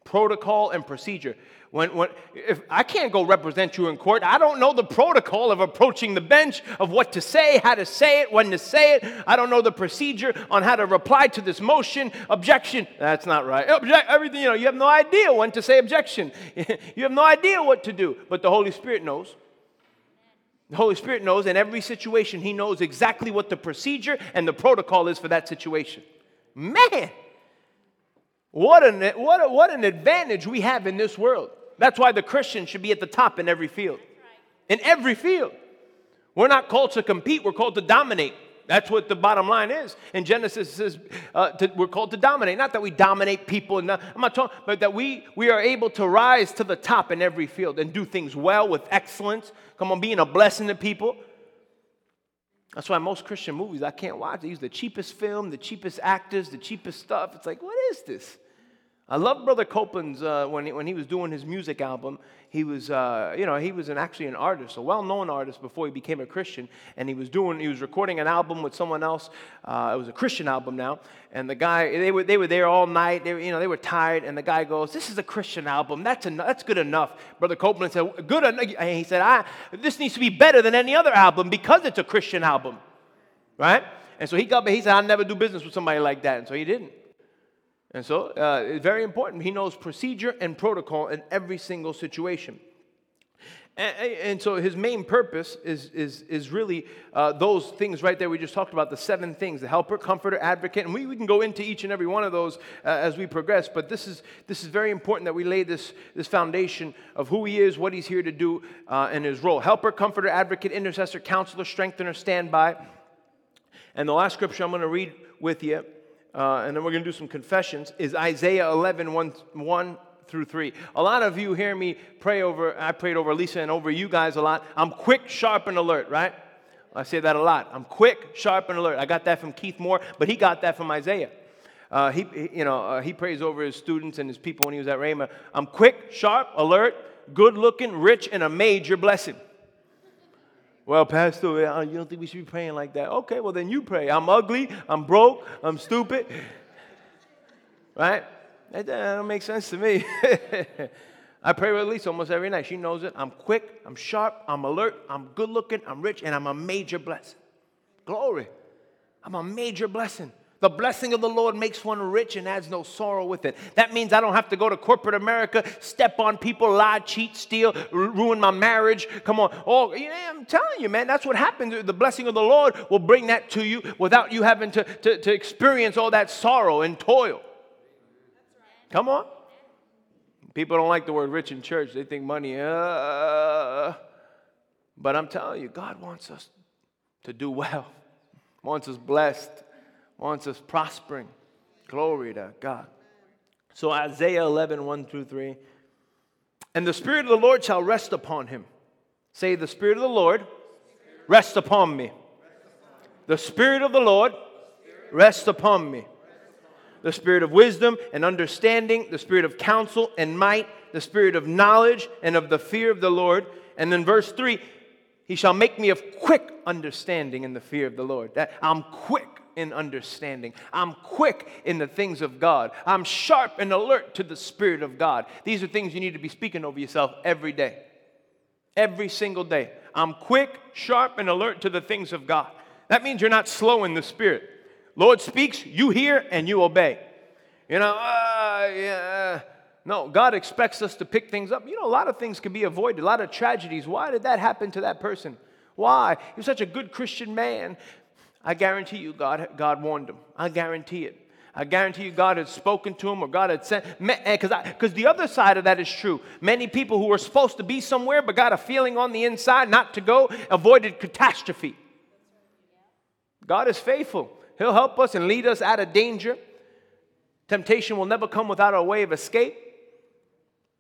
Protocol and procedure. When, when, if I can't go represent you in court, I don't know the protocol of approaching the bench, of what to say, how to say it, when to say it. I don't know the procedure on how to reply to this motion. Objection. That's not right. Object, everything, you know, you have no idea when to say objection. you have no idea what to do, but the Holy Spirit knows. The Holy Spirit knows in every situation, He knows exactly what the procedure and the protocol is for that situation. Man, what an, what, a, what an advantage we have in this world. That's why the Christian should be at the top in every field. In every field. We're not called to compete, we're called to dominate. That's what the bottom line is. In Genesis, says uh, to, we're called to dominate. Not that we dominate people, and I'm not talking, but that we, we are able to rise to the top in every field and do things well with excellence. Come on, being a blessing to people. That's why most Christian movies I can't watch. They use the cheapest film, the cheapest actors, the cheapest stuff. It's like, what is this? I love Brother Copeland's uh, when, he, when he was doing his music album. He was, uh, you know, he was an, actually an artist, a well-known artist before he became a Christian. And he was doing, he was recording an album with someone else. Uh, it was a Christian album now. And the guy, they were, they were there all night. They were, you know, they were tired. And the guy goes, "This is a Christian album. That's enough. That's good enough." Brother Copeland said, "Good enough." And he said, "I, this needs to be better than any other album because it's a Christian album, right?" And so he got, he said, "I'll never do business with somebody like that." And so he didn't. And so uh, it's very important. He knows procedure and protocol in every single situation. And, so his main purpose is, is, is really uh, those things right there we just talked about the seven things the helper, comforter, advocate. And we, we can go into each and every one of those uh, as we progress. But this is, this is very important that we lay this, this foundation of who he is, what he's here to do, uh, and his role helper, comforter, advocate, intercessor, counselor, strengthener, standby. And the last scripture I'm going to read with you uh, and then we're going to do some confessions, is Isaiah 11, 1, 1 through 3. A lot of you hear me pray over, I prayed over Lisa and over you guys a lot. I'm quick, sharp, and alert, right? I say that a lot. I'm quick, sharp, and alert. I got that from Keith Moore, but he got that from Isaiah. Uh, he, you know, uh, he prays over his students and his people when he was at Rhema. I'm quick, sharp, alert, good looking, rich, and a major blessing. Well, Pastor, uh, you don't think we should be praying like that? Okay, well, then you pray. I'm ugly, I'm broke, I'm stupid. Right? That don't make sense to me. I pray with Lisa almost every night. She knows it. I'm quick, I'm sharp, I'm alert, I'm good looking, I'm rich, and I'm a major blessing. Glory. I'm a major blessing. The blessing of the Lord makes one rich and adds no sorrow with it. That means I don't have to go to corporate America, step on people, lie, cheat, steal, ruin my marriage. Come on. Oh, yeah, I'm telling you, man, that's what happens. The blessing of the Lord will bring that to you without you having to, to, to experience all that sorrow and toil. Come on. People don't like the word rich in church. They think money, uh, but I'm telling you, God wants us to do well, wants us blessed wants us prospering. Glory to God. So Isaiah 11, 1 through 3. And the Spirit of the Lord shall rest upon him. Say, the Spirit of the Lord rest upon me. The Spirit of the Lord rest upon me. The Spirit of wisdom and understanding, the Spirit of counsel and might, the Spirit of knowledge and of the fear of the Lord. And then verse 3 He shall make me of quick understanding in the fear of the Lord. That I'm quick in understanding. I'm quick in the things of God. I'm sharp and alert to the Spirit of God. These are things you need to be speaking over yourself every day. Every single day. I'm quick, sharp, and alert to the things of God. That means you're not slow in the Spirit. Lord speaks, you hear, and you obey. You know, uh, yeah. No, God expects us to pick things up. You know, a lot of things can be avoided, a lot of tragedies. Why did that happen to that person? Why? He was such a good Christian man. I guarantee you, God, God warned him. I guarantee it. I guarantee you, God had spoken to him or God had sent. Because eh, the other side of that is true. Many people who were supposed to be somewhere but got a feeling on the inside not to go avoided catastrophe. God is faithful. He'll help us and lead us out of danger. Temptation will never come without a way of escape.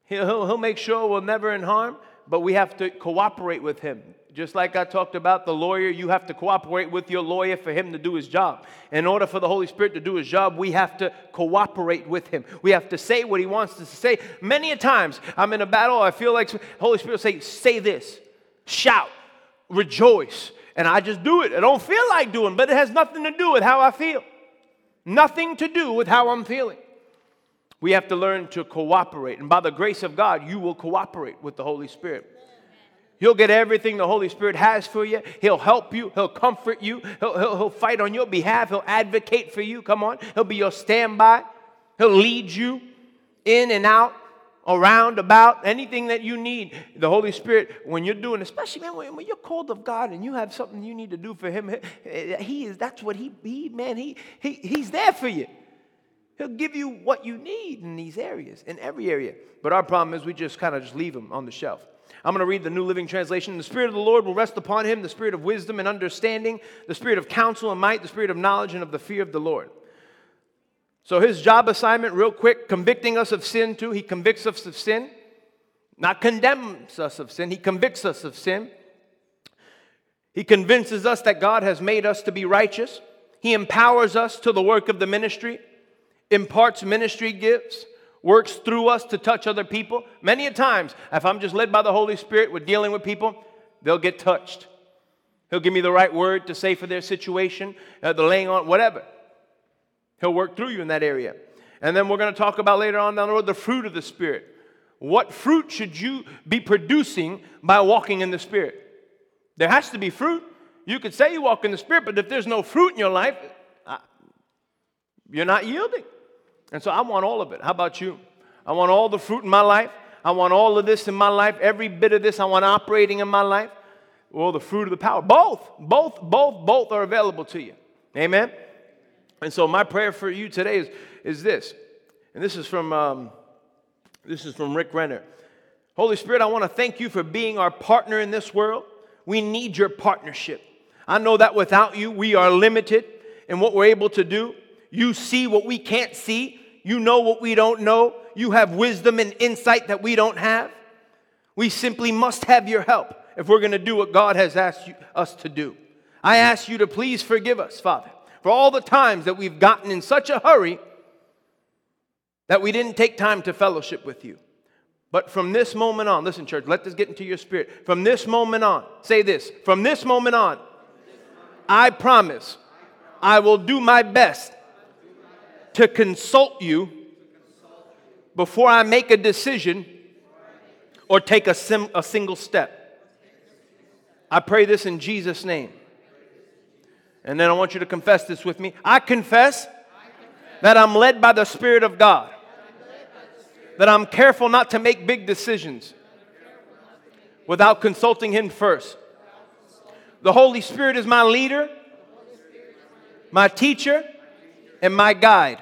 He'll, he'll, he'll make sure we're never in harm, but we have to cooperate with him. Just like I talked about the lawyer, you have to cooperate with your lawyer for him to do his job. In order for the Holy Spirit to do his job, we have to cooperate with him. We have to say what he wants us to say. Many a times I'm in a battle, I feel like Holy Spirit say, say this, shout, rejoice. And I just do it. I don't feel like doing, but it has nothing to do with how I feel. Nothing to do with how I'm feeling. We have to learn to cooperate. And by the grace of God, you will cooperate with the Holy Spirit. You'll get everything the Holy Spirit has for you. He'll help you. He'll comfort you. He'll, he'll, he'll fight on your behalf. He'll advocate for you. Come on. He'll be your standby. He'll lead you in and out, around, about, anything that you need. The Holy Spirit, when you're doing, especially man, when, you're called of God and you have something you need to do for Him, He is, that's what He, he man, he, he, He's there for you. He'll give you what you need in these areas, in every area. But our problem is we just kind of just leave Him on the shelf. I'm going to read the New Living Translation. The Spirit of the Lord will rest upon him, the Spirit of wisdom and understanding, the Spirit of counsel and might, the Spirit of knowledge and of the fear of the Lord. So, his job assignment, real quick, convicting us of sin too. He convicts us of sin, not condemns us of sin, he convicts us of sin. He convinces us that God has made us to be righteous. He empowers us to the work of the ministry, imparts ministry gifts, works through us to touch other people. Many a times, if I'm just led by the Holy Spirit with dealing with people, they'll get touched. He'll give me the right word to say for their situation, uh, the laying on, whatever. He'll work through you in that area. And then we're going to talk about later on down the road the fruit of the Spirit. What fruit should you be producing by walking in the Spirit? There has to be fruit. You could say you walk in the Spirit, but if there's no fruit in your life, uh, you're not yielding. And so I want all of it. How about you? I want all the fruit in my life. I want all of this in my life. Every bit of this I want operating in my life. Well, the fruit of the power. Both, both, both, both are available to you. Amen. And so my prayer for you today is, is this. And this is from um, this is from Rick Renner. Holy Spirit, I want to thank you for being our partner in this world. We need your partnership. I know that without you, we are limited in what we're able to do. You see what we can't see. You know what we don't know. You have wisdom and insight that we don't have. We simply must have your help if we're going to do what God has asked you, us to do. I ask you to please forgive us, Father, for all the times that we've gotten in such a hurry that we didn't take time to fellowship with you. But from this moment on, listen, church, let this get into your spirit. From this moment on, say this from this moment on, I promise I will do my best to consult you before I make a decision or take a, sim- a single step. I pray this in Jesus' name. And then I want you to confess this with me. I confess that I'm led by the Spirit of God, that I'm careful not to make big decisions without consulting Him first. The Holy Spirit is my leader, my teacher, and my guide.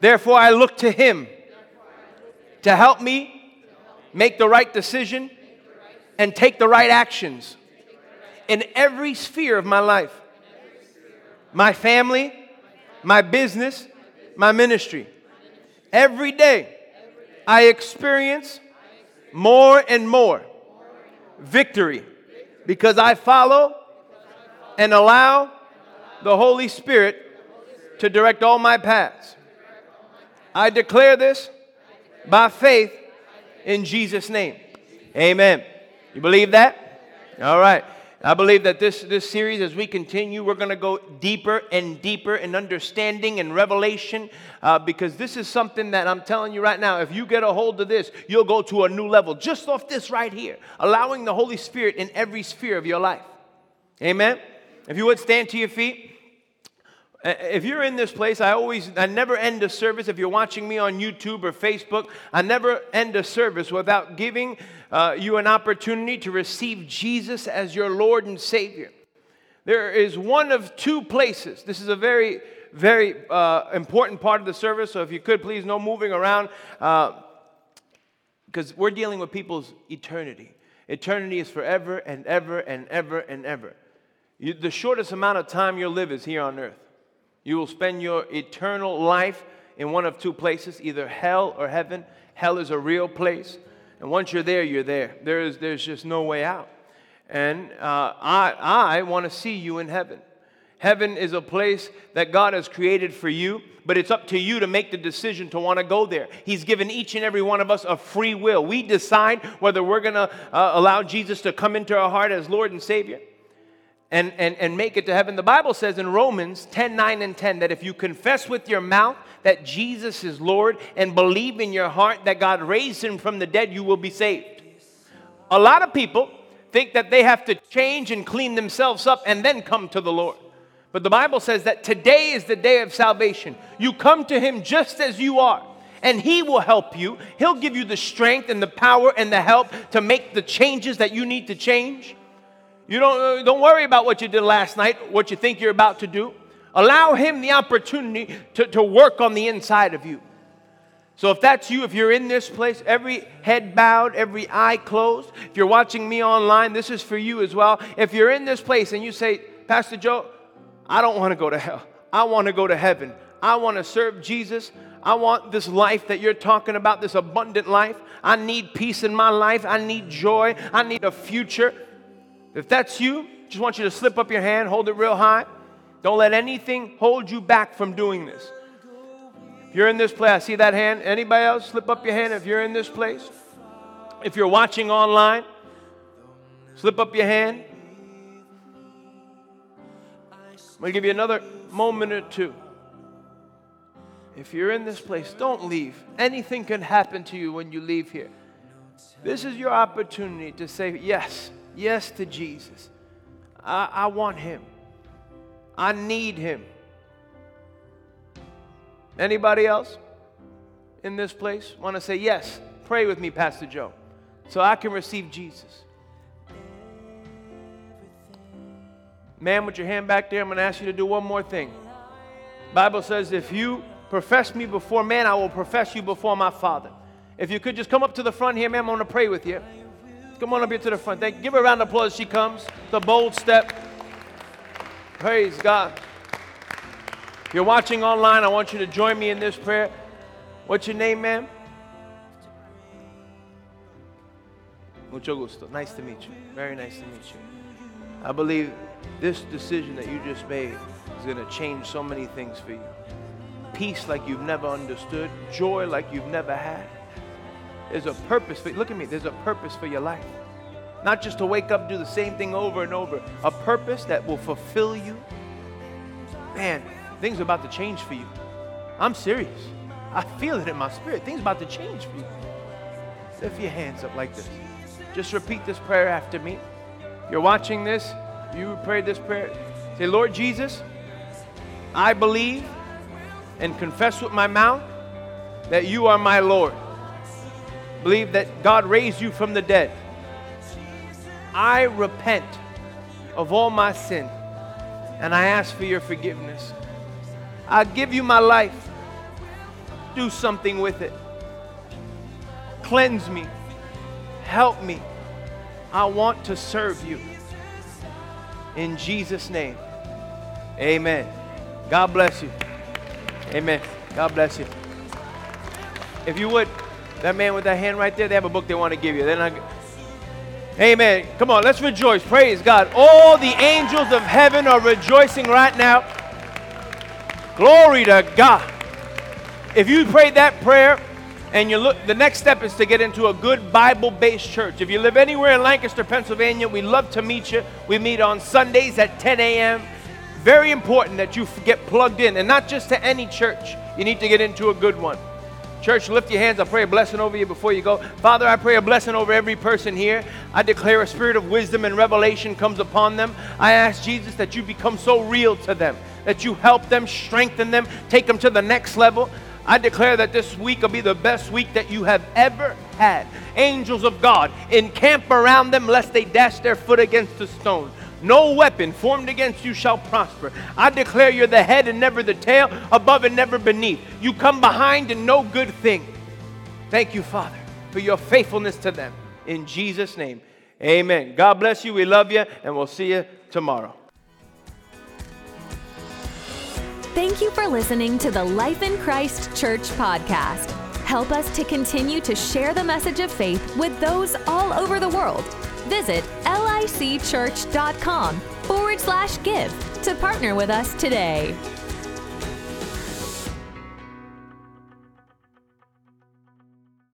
Therefore, I look to Him to help me make the right decision and take the right actions in every sphere of my life my family, my business, my ministry. Every day, I experience more and more victory because I follow and allow the Holy Spirit to direct all my paths. I declare this by faith in Jesus' name. Amen. You believe that? All right. I believe that this, this series, as we continue, we're going to go deeper and deeper in understanding and revelation uh, because this is something that I'm telling you right now. If you get a hold of this, you'll go to a new level just off this right here, allowing the Holy Spirit in every sphere of your life. Amen. If you would stand to your feet. If you're in this place, I always, I never end a service. If you're watching me on YouTube or Facebook, I never end a service without giving uh, you an opportunity to receive Jesus as your Lord and Savior. There is one of two places. This is a very, very uh, important part of the service. So if you could, please, no moving around, because uh, we're dealing with people's eternity. Eternity is forever and ever and ever and ever. You, the shortest amount of time you'll live is here on earth. You will spend your eternal life in one of two places, either hell or heaven. Hell is a real place. And once you're there, you're there. There is, there's just no way out. And uh, I, I want to see you in heaven. Heaven is a place that God has created for you, but it's up to you to make the decision to want to go there. He's given each and every one of us a free will. We decide whether we're going to uh, allow Jesus to come into our heart as Lord and Savior and, and, and make it to heaven. The Bible says in Romans 10 9 and 10 that if you confess with your mouth that Jesus is Lord and believe in your heart that God raised him from the dead, you will be saved. A lot of people think that they have to change and clean themselves up and then come to the Lord. But the Bible says that today is the day of salvation. You come to Him just as you are, and He will help you. He'll give you the strength and the power and the help to make the changes that you need to change. You don't, uh, don't worry about what you did last night, what you think you're about to do. Allow Him the opportunity to, to work on the inside of you. So if that's you, if you're in this place, every head bowed, every eye closed, if you're watching me online, this is for you as well. If you're in this place and you say, Pastor Joe, I don't want to go to hell. I want to go to heaven. I want to serve Jesus. I want this life that you're talking about, this abundant life. I need peace in my life. I need joy. I need a future. If that's you, just want you to slip up your hand, hold it real high. Don't let anything hold you back from doing this. If you're in this place, I see that hand. Anybody else? Slip up your hand if you're in this place. If you're watching online, slip up your hand. I'm going to give you another moment or two. If you're in this place, don't leave. Anything can happen to you when you leave here. This is your opportunity to say yes, yes to Jesus. I, I want Him. I need him. Anybody else in this place want to say, Yes, pray with me, Pastor Joe, so I can receive Jesus? Man, with your hand back there, I'm going to ask you to do one more thing. Bible says, if you profess me before man, I will profess you before my Father. If you could just come up to the front here, man, I'm going to pray with you. Come on up here to the front. Thank, give her a round of applause she comes. The bold step. Praise God. If you're watching online, I want you to join me in this prayer. What's your name, ma'am? Mucho gusto. Nice to meet you. Very nice to meet you. I believe this decision that you just made is going to change so many things for you. Peace like you've never understood, joy like you've never had. There's a purpose for look at me, there's a purpose for your life. Not just to wake up, do the same thing over and over. A purpose that will fulfill you. Man, things are about to change for you. I'm serious. I feel it in my spirit. Things about to change for you. Lift your hands up like this. Just repeat this prayer after me. You're watching this, you prayed this prayer. Say, Lord Jesus, I believe and confess with my mouth that you are my Lord. Believe that God raised you from the dead I repent of all my sin and I ask for your forgiveness. I give you my life. Do something with it. Cleanse me. Help me. I want to serve you. In Jesus' name, amen. God bless you. Amen. God bless you. If you would, that man with that hand right there, they have a book they want to give you. They're not. Amen. Come on, let's rejoice. Praise God. All the angels of heaven are rejoicing right now. Glory to God. If you prayed that prayer and you look, the next step is to get into a good Bible based church. If you live anywhere in Lancaster, Pennsylvania, we love to meet you. We meet on Sundays at 10 a.m. Very important that you get plugged in and not just to any church. You need to get into a good one. Church, lift your hands. I pray a blessing over you before you go. Father, I pray a blessing over every person here. I declare a spirit of wisdom and revelation comes upon them. I ask Jesus that you become so real to them, that you help them, strengthen them, take them to the next level. I declare that this week will be the best week that you have ever had. Angels of God encamp around them lest they dash their foot against a stone. No weapon formed against you shall prosper. I declare you're the head and never the tail, above and never beneath. You come behind and no good thing. Thank you, Father, for your faithfulness to them. In Jesus' name, amen. God bless you. We love you, and we'll see you tomorrow. Thank you for listening to the Life in Christ Church podcast. Help us to continue to share the message of faith with those all over the world Visit licchurch.com forward slash give to partner with us today.